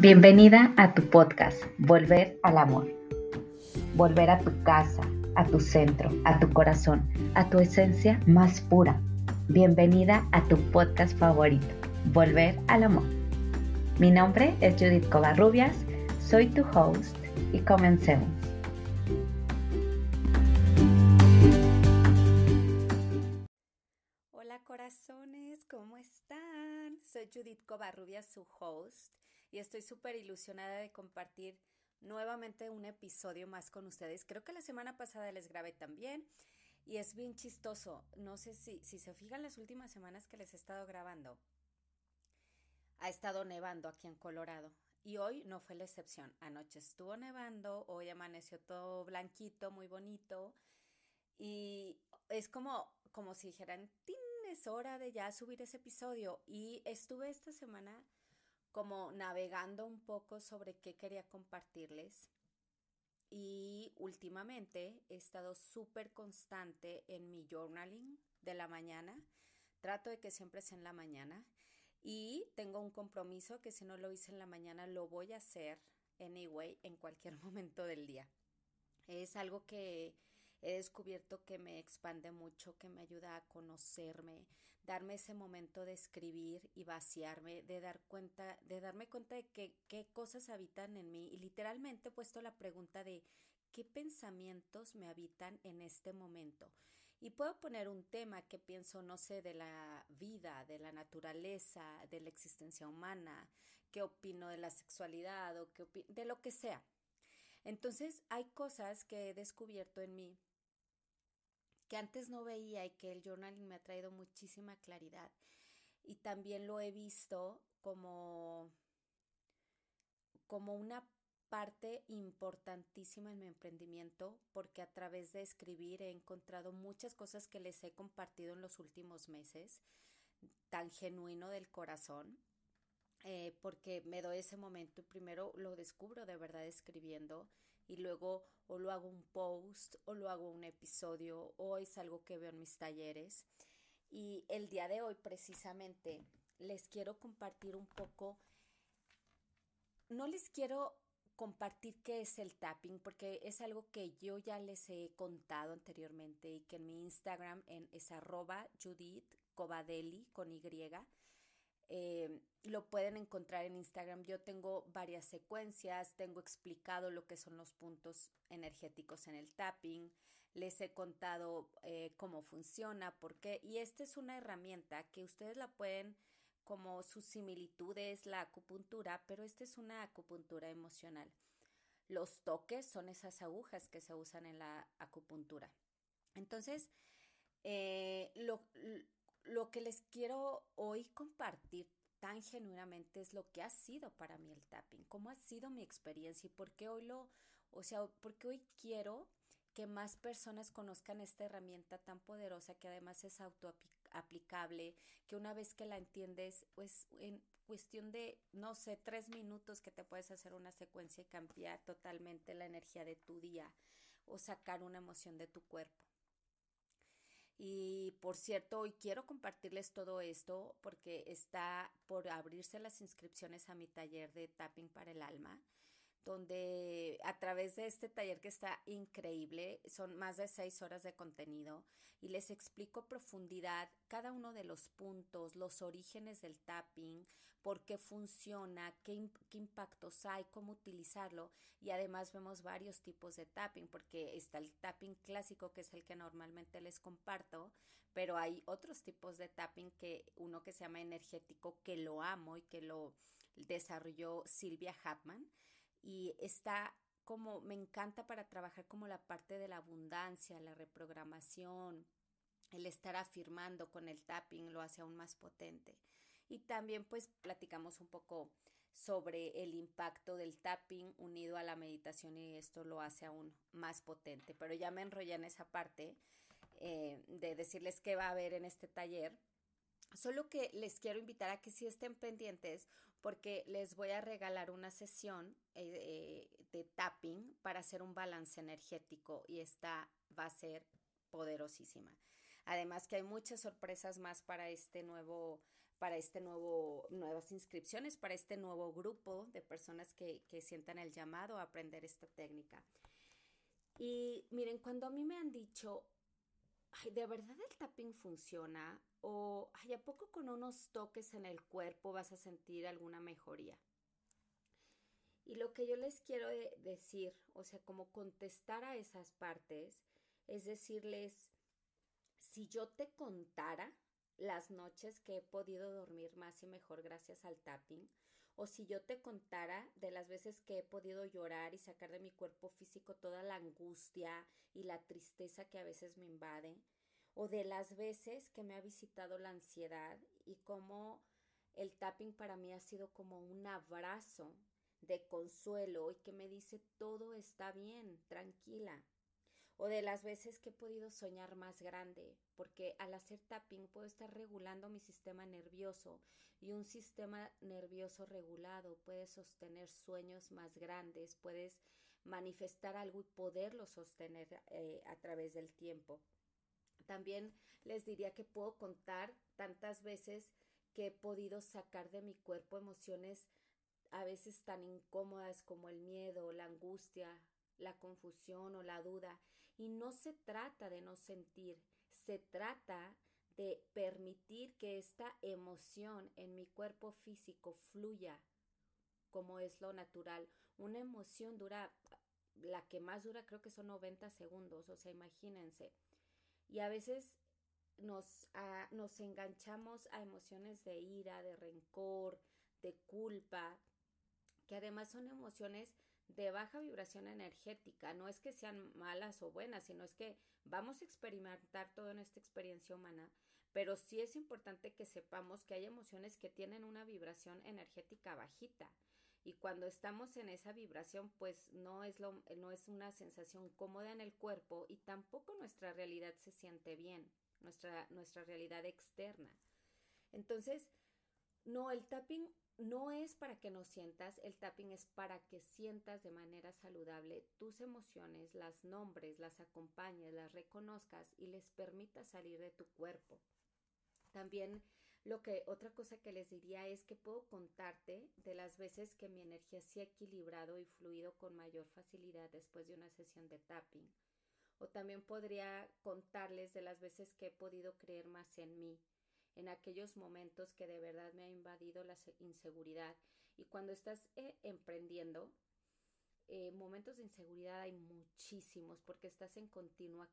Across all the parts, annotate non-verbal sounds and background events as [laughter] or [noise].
Bienvenida a tu podcast, Volver al Amor. Volver a tu casa, a tu centro, a tu corazón, a tu esencia más pura. Bienvenida a tu podcast favorito, Volver al Amor. Mi nombre es Judith Covarrubias, soy tu host y comencemos. Hola corazones, ¿cómo están? Soy Judith Covarrubias, su host y estoy súper ilusionada de compartir nuevamente un episodio más con ustedes. Creo que la semana pasada les grabé también y es bien chistoso. No sé si, si se fijan las últimas semanas que les he estado grabando. Ha estado nevando aquí en Colorado y hoy no fue la excepción. Anoche estuvo nevando, hoy amaneció todo blanquito, muy bonito y es como, como si dijeran, es hora de ya subir ese episodio y estuve esta semana como navegando un poco sobre qué quería compartirles. Y últimamente he estado súper constante en mi journaling de la mañana. Trato de que siempre sea en la mañana. Y tengo un compromiso que si no lo hice en la mañana lo voy a hacer anyway en cualquier [laughs] momento del día. Es algo que he descubierto que me expande mucho, que me ayuda a conocerme, darme ese momento de escribir y vaciarme, de dar cuenta, de darme cuenta de qué cosas habitan en mí y literalmente he puesto la pregunta de qué pensamientos me habitan en este momento. Y puedo poner un tema que pienso, no sé, de la vida, de la naturaleza, de la existencia humana, qué opino de la sexualidad o qué de lo que sea. Entonces hay cosas que he descubierto en mí que antes no veía y que el journaling me ha traído muchísima claridad. Y también lo he visto como, como una parte importantísima en mi emprendimiento porque a través de escribir he encontrado muchas cosas que les he compartido en los últimos meses, tan genuino del corazón, eh, porque me doy ese momento y primero lo descubro de verdad escribiendo y luego o lo hago un post o lo hago un episodio o es algo que veo en mis talleres. Y el día de hoy precisamente les quiero compartir un poco, no les quiero compartir qué es el tapping porque es algo que yo ya les he contado anteriormente y que en mi Instagram en, es arroba Judith Covadeli con Y eh, lo pueden encontrar en Instagram. Yo tengo varias secuencias, tengo explicado lo que son los puntos energéticos en el tapping, les he contado eh, cómo funciona, por qué, y esta es una herramienta que ustedes la pueden, como sus similitudes, la acupuntura, pero esta es una acupuntura emocional. Los toques son esas agujas que se usan en la acupuntura. Entonces, eh, lo, lo que les quiero hoy compartir tan genuinamente es lo que ha sido para mí el tapping, cómo ha sido mi experiencia y por qué hoy lo, o sea, porque hoy quiero que más personas conozcan esta herramienta tan poderosa que además es autoaplicable, que una vez que la entiendes, pues en cuestión de, no sé, tres minutos que te puedes hacer una secuencia y cambiar totalmente la energía de tu día o sacar una emoción de tu cuerpo. Y por cierto, hoy quiero compartirles todo esto porque está por abrirse las inscripciones a mi taller de tapping para el alma, donde a través de este taller que está increíble, son más de seis horas de contenido y les explico profundidad cada uno de los puntos, los orígenes del tapping, por qué funciona, qué, qué, impactos hay, cómo utilizarlo y además vemos varios tipos de tapping porque está el tapping clásico que es el que normalmente les comparto, pero hay otros tipos de tapping que uno que se llama energético que lo amo y que lo desarrolló Silvia Hapman y está como me encanta para trabajar como la parte de la abundancia, la reprogramación, el estar afirmando con el tapping lo hace aún más potente. Y también pues platicamos un poco sobre el impacto del tapping unido a la meditación y esto lo hace aún más potente. Pero ya me enrollé en esa parte eh, de decirles qué va a haber en este taller. Solo que les quiero invitar a que si estén pendientes porque les voy a regalar una sesión eh, de tapping para hacer un balance energético y esta va a ser poderosísima. Además que hay muchas sorpresas más para este nuevo para este nuevo, nuevas inscripciones, para este nuevo grupo de personas que, que sientan el llamado a aprender esta técnica. Y miren, cuando a mí me han dicho, ¿de verdad el tapping funciona? O, ay, ¿a poco con unos toques en el cuerpo vas a sentir alguna mejoría? Y lo que yo les quiero decir, o sea, como contestar a esas partes, es decirles, si yo te contara las noches que he podido dormir más y mejor gracias al tapping, o si yo te contara de las veces que he podido llorar y sacar de mi cuerpo físico toda la angustia y la tristeza que a veces me invade, o de las veces que me ha visitado la ansiedad y cómo el tapping para mí ha sido como un abrazo de consuelo y que me dice todo está bien, tranquila, o de las veces que he podido soñar más grande, porque al hacer tapping puedo estar regulando mi sistema nervioso y un sistema nervioso regulado puede sostener sueños más grandes, puedes manifestar algo y poderlo sostener eh, a través del tiempo. También les diría que puedo contar tantas veces que he podido sacar de mi cuerpo emociones a veces tan incómodas como el miedo, la angustia, la confusión o la duda. Y no se trata de no sentir, se trata de permitir que esta emoción en mi cuerpo físico fluya como es lo natural. Una emoción dura, la que más dura creo que son 90 segundos, o sea, imagínense. Y a veces nos, nos enganchamos a emociones de ira, de rencor, de culpa, que además son emociones de baja vibración energética. No es que sean malas o buenas, sino es que vamos a experimentar todo en esta experiencia humana, pero sí es importante que sepamos que hay emociones que tienen una vibración energética bajita. Y cuando estamos en esa vibración, pues no es, lo, no es una sensación cómoda en el cuerpo y tampoco nuestra realidad se siente bien, nuestra, nuestra realidad externa. Entonces, no, el tapping no es para que no sientas, el tapping es para que sientas de manera saludable tus emociones, las nombres, las acompañes, las reconozcas y les permitas salir de tu cuerpo. También lo que otra cosa que les diría es que puedo contarte de las veces que mi energía se ha equilibrado y fluido con mayor facilidad después de una sesión de tapping. O también podría contarles de las veces que he podido creer más en mí, en aquellos momentos que de verdad me ha invadido la inseguridad. Y cuando estás eh, emprendiendo, eh, momentos de inseguridad hay muchísimos porque estás en continua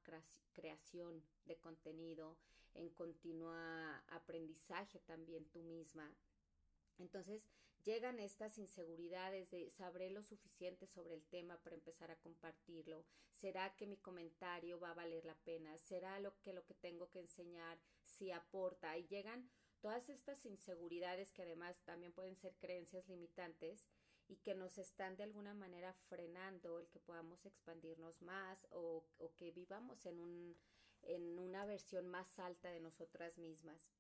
creación de contenido, en continua aprendizaje también tú misma. Entonces llegan estas inseguridades de sabré lo suficiente sobre el tema para empezar a compartirlo. ¿Será que mi comentario va a valer la pena? ¿Será lo que lo que tengo que enseñar si aporta? Y llegan todas estas inseguridades que además también pueden ser creencias limitantes y que nos están de alguna manera frenando el que podamos expandirnos más o, que vivamos en, un, en una versión más alta de nosotras mismas.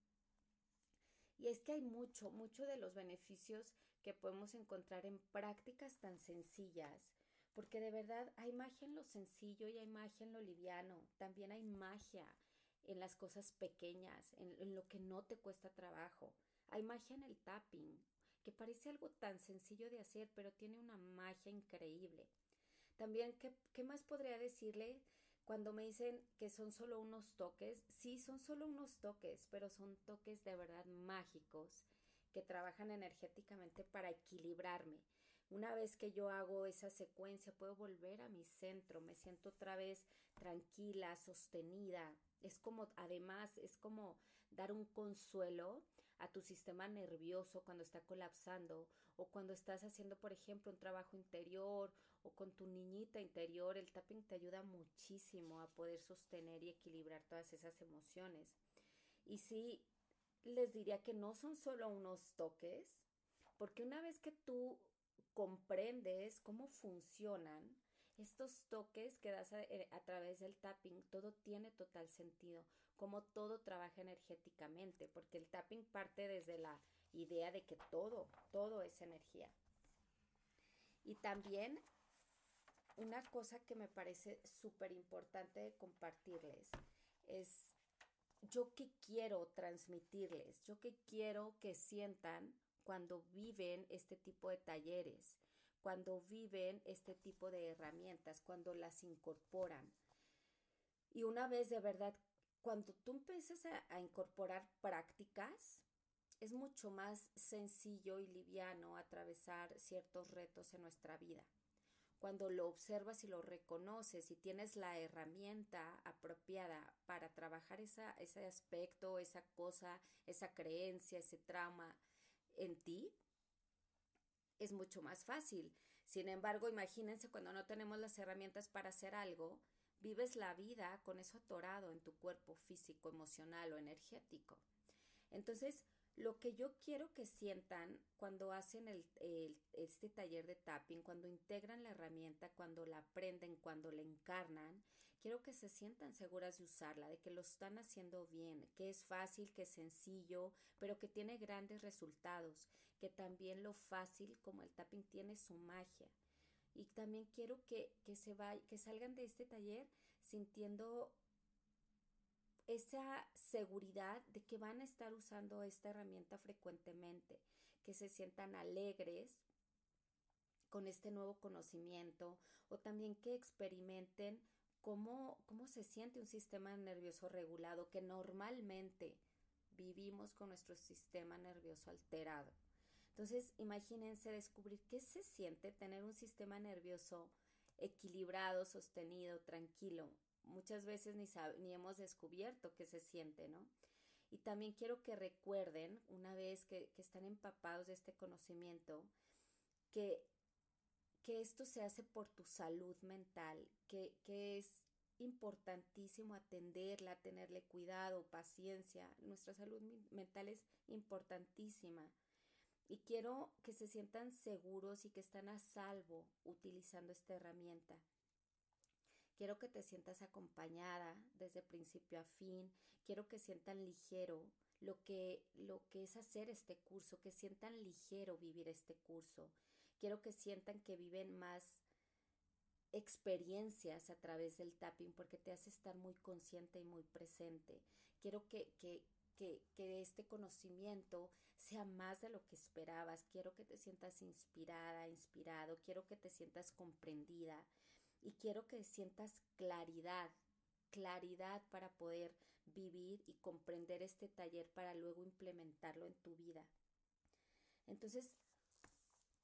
Y es que hay mucho, mucho de los beneficios que podemos encontrar en prácticas tan sencillas, porque de verdad hay magia en lo sencillo y hay magia en lo liviano, también hay magia en las cosas pequeñas, en, lo que no te cuesta trabajo. Hay magia en el tapping, que parece algo tan sencillo de hacer, pero tiene una magia increíble. También, ¿qué, qué más podría decirle? Cuando me dicen que son solo unos toques, sí, son solo unos toques, pero son toques de verdad mágicos que trabajan energéticamente para equilibrarme. Una vez que yo hago esa secuencia, puedo volver a mi centro, me siento otra vez tranquila, sostenida. Es como, además, es como dar un consuelo a tu sistema nervioso cuando está colapsando o cuando estás haciendo, por ejemplo, un trabajo interior con tu niñita interior, el tapping te ayuda muchísimo a poder sostener y equilibrar todas esas emociones. Y sí, les diría que no son solo unos toques, porque una vez que tú comprendes cómo funcionan, estos toques que das a, eh, a, través del tapping, todo tiene total sentido, como todo trabaja energéticamente, porque el tapping parte desde la idea de que todo, todo es energía. Y también una cosa que me parece súper importante compartirles es yo qué quiero transmitirles, yo qué quiero que sientan cuando viven este tipo de talleres, cuando viven este tipo de herramientas, cuando las incorporan. Y una vez de verdad, cuando tú empiezas a incorporar prácticas, es mucho más sencillo y liviano atravesar ciertos retos en nuestra vida cuando lo observas y lo reconoces y tienes la herramienta apropiada para trabajar esa, ese aspecto, esa cosa, esa creencia, ese trauma en ti, es mucho más fácil. Sin embargo, imagínense cuando no tenemos las herramientas para hacer algo, vives la vida con eso atorado en tu cuerpo físico, emocional o energético. Entonces, lo que yo quiero que sientan cuando hacen el, este taller de tapping, cuando integran la herramienta, cuando la aprenden, cuando la encarnan, quiero que se sientan seguras de usarla, de que lo están haciendo bien, que es fácil, que es sencillo, pero que tiene grandes resultados, que también lo fácil como el tapping tiene su magia. Y también quiero que, se que salgan de este taller sintiendo esa seguridad de que van a estar usando esta herramienta frecuentemente, que se sientan alegres con este nuevo conocimiento o también que experimenten cómo, cómo se siente un sistema nervioso regulado, que normalmente vivimos con nuestro sistema nervioso alterado. Entonces, imagínense descubrir qué se siente tener un sistema nervioso equilibrado, sostenido, tranquilo, muchas veces ni, ni hemos descubierto qué se siente, ¿no? Y también quiero que recuerden, una vez que, están empapados de este conocimiento, que, que, esto se hace por tu salud mental, que, que es importantísimo atenderla, tenerle cuidado, paciencia. Nuestra salud mental es importantísima. Y quiero que se sientan seguros y que están a salvo utilizando esta herramienta. Quiero que te sientas acompañada desde principio a fin. Quiero que sientan ligero lo que, lo que es hacer este curso, que sientan ligero vivir este curso. Quiero que sientan que viven más experiencias a través del tapping porque te hace estar muy consciente y muy presente. Quiero que, que, que, que, este conocimiento sea más de lo que esperabas. Quiero que te sientas inspirada, inspirado. Quiero que te sientas comprendida y quiero que sientas claridad, claridad para poder vivir y comprender este taller para luego implementarlo en tu vida. Entonces,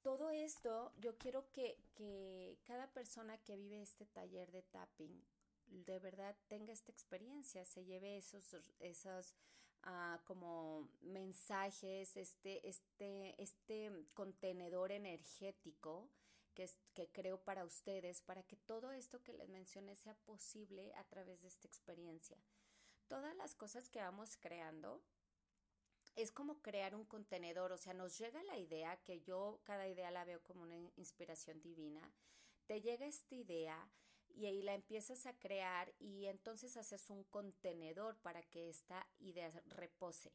todo esto, yo quiero que, que cada persona que vive este taller de tapping de verdad tenga esta experiencia, se lleve esos, esos uh, como mensajes, este, este, este contenedor energético que, creo para ustedes, para que todo esto que les mencioné sea posible a través de esta experiencia. Todas las cosas que vamos creando es como crear un contenedor, o sea, nos llega la idea, que yo cada idea la veo como una inspiración divina, te llega esta idea y ahí la empiezas a crear y entonces haces un contenedor para que esta idea repose.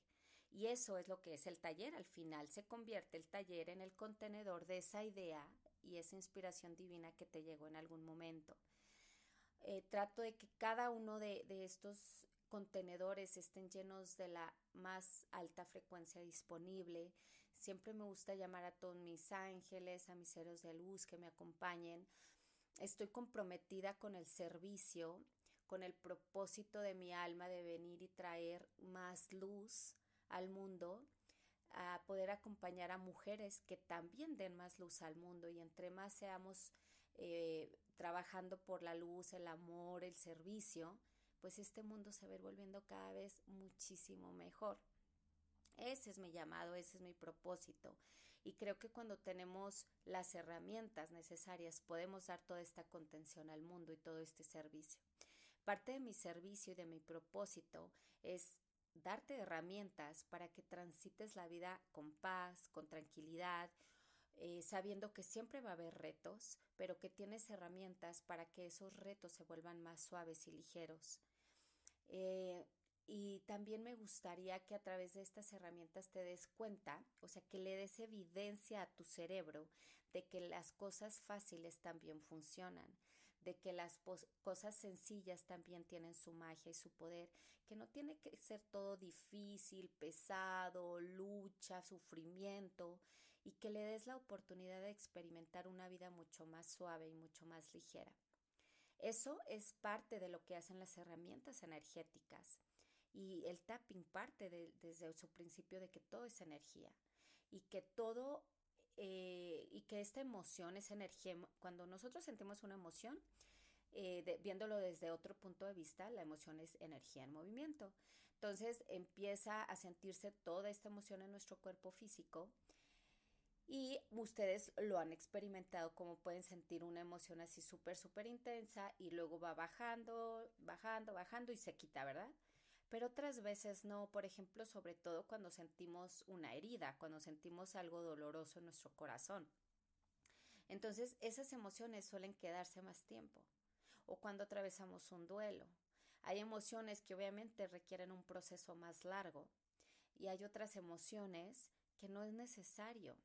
Y eso es lo que es el taller. Al final se convierte el taller en el contenedor de esa idea y esa inspiración divina que te llegó en algún momento. Eh, trato de que cada uno de, de estos contenedores estén llenos de la más alta frecuencia disponible. Siempre me gusta llamar a todos mis ángeles, a mis seres de luz que me acompañen. Estoy comprometida con el servicio, con el propósito de mi alma de venir y traer más luz al mundo a poder acompañar a mujeres que también den más luz al mundo y entre más seamos eh, trabajando por la luz, el amor, el servicio, pues este mundo se va a ir volviendo cada vez muchísimo mejor. Ese es mi llamado, ese es mi propósito. Y creo que cuando tenemos las herramientas necesarias podemos dar toda esta contención al mundo y todo este servicio. Parte de mi servicio y de mi propósito es darte herramientas para que transites la vida con paz, con tranquilidad, eh, sabiendo que siempre va a haber retos, pero que tienes herramientas para que esos retos se vuelvan más suaves y ligeros. Eh, y también me gustaría que a través de estas herramientas te des cuenta, o sea, que le des evidencia a tu cerebro de que las cosas fáciles también funcionan, de que las cosas sencillas también tienen su magia y su poder, que no tiene que ser todo difícil, pesado, lucha, sufrimiento, y que le des la oportunidad de experimentar una vida mucho más suave y mucho más ligera. Eso es parte de lo que hacen las herramientas energéticas y el tapping parte desde su principio de que todo es energía y que todo eh, y que esta emoción es energía. Cuando nosotros sentimos una emoción, eh, viéndolo desde otro punto de vista, la emoción es energía en movimiento. Entonces empieza a sentirse toda esta emoción en nuestro cuerpo físico y ustedes lo han experimentado como pueden sentir una emoción así súper, súper intensa y luego va bajando, bajando, bajando y se quita, ¿verdad? Pero otras veces no, por ejemplo, sobre todo cuando sentimos una herida, cuando sentimos algo doloroso en nuestro corazón. Entonces, esas emociones suelen quedarse más tiempo. O cuando atravesamos un duelo. Hay emociones que obviamente requieren un proceso más largo. Y hay otras emociones que no es necesario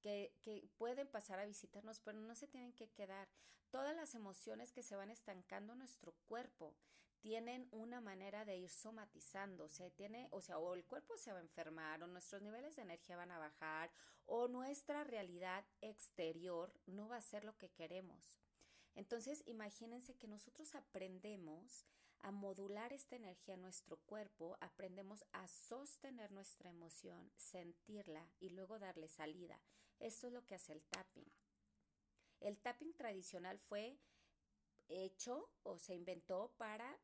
que, pueden pasar a visitarnos, pero no se tienen que quedar. Todas las emociones que se van estancando en nuestro cuerpo tienen una manera de ir sea, tiene, o sea, o el cuerpo se va a enfermar, o nuestros niveles de energía van a bajar, o nuestra realidad exterior no va a ser lo que queremos. Entonces, imagínense que nosotros aprendemos a modular esta energía en nuestro cuerpo, aprendemos a sostener nuestra emoción, sentirla y luego darle salida. Esto es lo que hace el tapping. El tapping tradicional fue hecho o se inventó para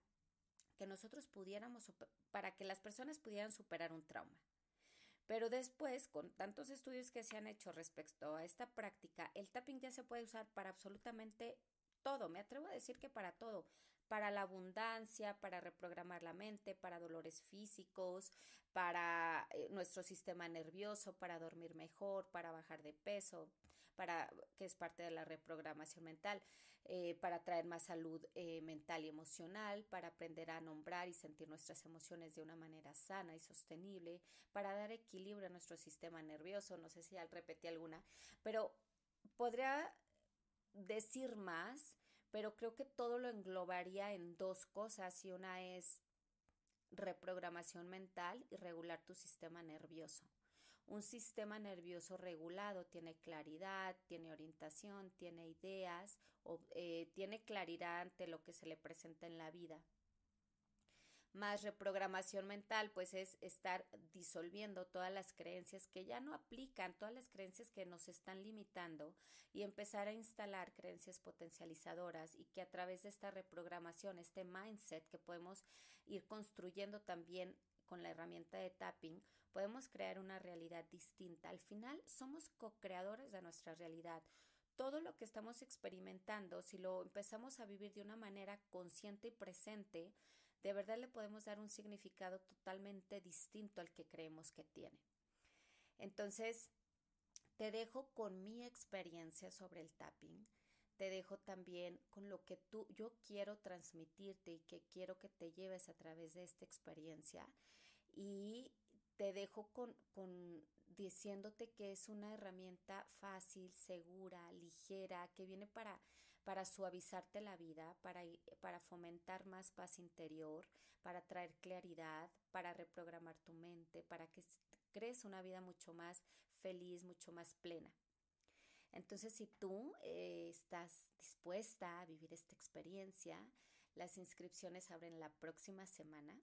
que nosotros pudiéramos, para que las personas pudieran superar un trauma. Pero después, con tantos estudios que se han hecho respecto a esta práctica, el tapping ya se puede usar para absolutamente todo. Me atrevo a decir que para todo para la abundancia, para reprogramar la mente, para dolores físicos, para eh, nuestro sistema nervioso, para dormir mejor, para bajar de peso, para que es parte de la reprogramación mental, eh, para traer más salud eh, mental y emocional, para aprender a nombrar y sentir nuestras emociones de una manera sana y sostenible, para dar equilibrio a nuestro sistema nervioso. No sé si al repetí alguna, pero podría decir más pero creo que todo lo englobaría en dos cosas y una es reprogramación mental y regular tu sistema nervioso. Un sistema nervioso regulado tiene claridad, tiene orientación, tiene ideas, o, eh, tiene claridad ante lo que se le presenta en la vida. Más reprogramación mental, pues es estar disolviendo todas las creencias que ya no aplican, todas las creencias que nos están limitando y empezar a instalar creencias potencializadoras y que a través de esta reprogramación, este mindset que podemos ir construyendo también con la herramienta de tapping, podemos crear una realidad distinta. Al final somos co-creadores de nuestra realidad todo lo que estamos experimentando, si lo empezamos a vivir de una manera consciente y presente, de verdad le podemos dar un significado totalmente distinto al que creemos que tiene. Entonces, te dejo con mi experiencia sobre el tapping. Te dejo también con lo que tú, yo quiero transmitirte y que quiero que te lleves a través de esta experiencia. Y te dejo con, con diciéndote que es una herramienta fácil, segura, ligera, que viene para para suavizarte la vida, para, para fomentar más paz interior, para traer claridad, para reprogramar tu mente, para que crees una vida mucho más feliz, mucho más plena. Entonces, si tú eh, estás dispuesta a vivir esta experiencia, las inscripciones abren la próxima semana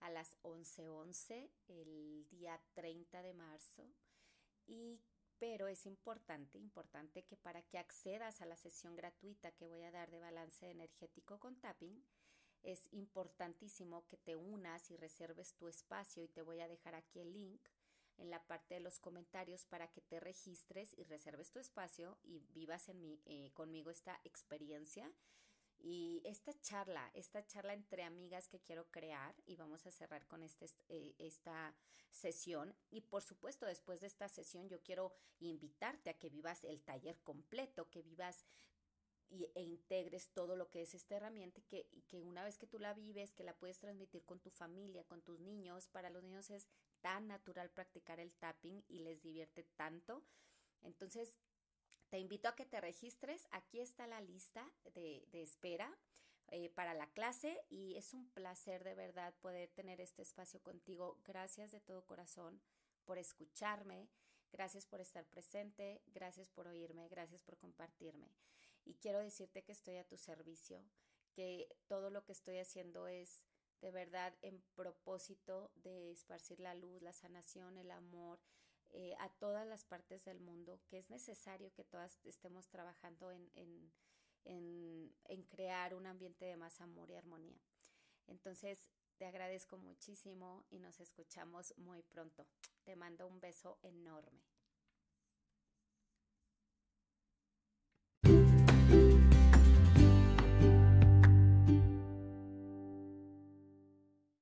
a las 11:11 11, el día 30 de marzo. Y pero es importante, importante que para que accedas a la sesión gratuita que voy a dar de balance energético con tapping, es importantísimo que te unas y reserves tu espacio y te voy a dejar aquí el link en la parte de los comentarios para que te registres y reserves tu espacio y vivas eh, conmigo esta experiencia y esta charla, esta charla entre amigas que quiero crear y vamos a cerrar con este, eh, esta sesión. Y por supuesto, después de esta sesión yo quiero invitarte a que vivas el taller completo, que vivas y, e integres todo lo que es esta herramienta y que, y que una vez que tú la vives, que la puedes transmitir con tu familia, con tus niños. Para los niños es tan natural practicar el tapping y les divierte tanto. Entonces, Te invito a que te registres. Aquí está la lista de, espera eh, para la clase y es un placer de verdad poder tener este espacio contigo. Gracias de todo corazón por escucharme. Gracias por estar presente, gracias por oírme, gracias por compartirme. Y quiero decirte que estoy a tu servicio, que todo lo que estoy haciendo es de verdad en propósito de esparcir la luz, la sanación, el amor eh, a todas las partes del mundo, que es necesario que todas estemos trabajando en, en, en crear un ambiente de más amor y armonía. Entonces, te agradezco muchísimo y nos escuchamos muy pronto. Te mando un beso enorme.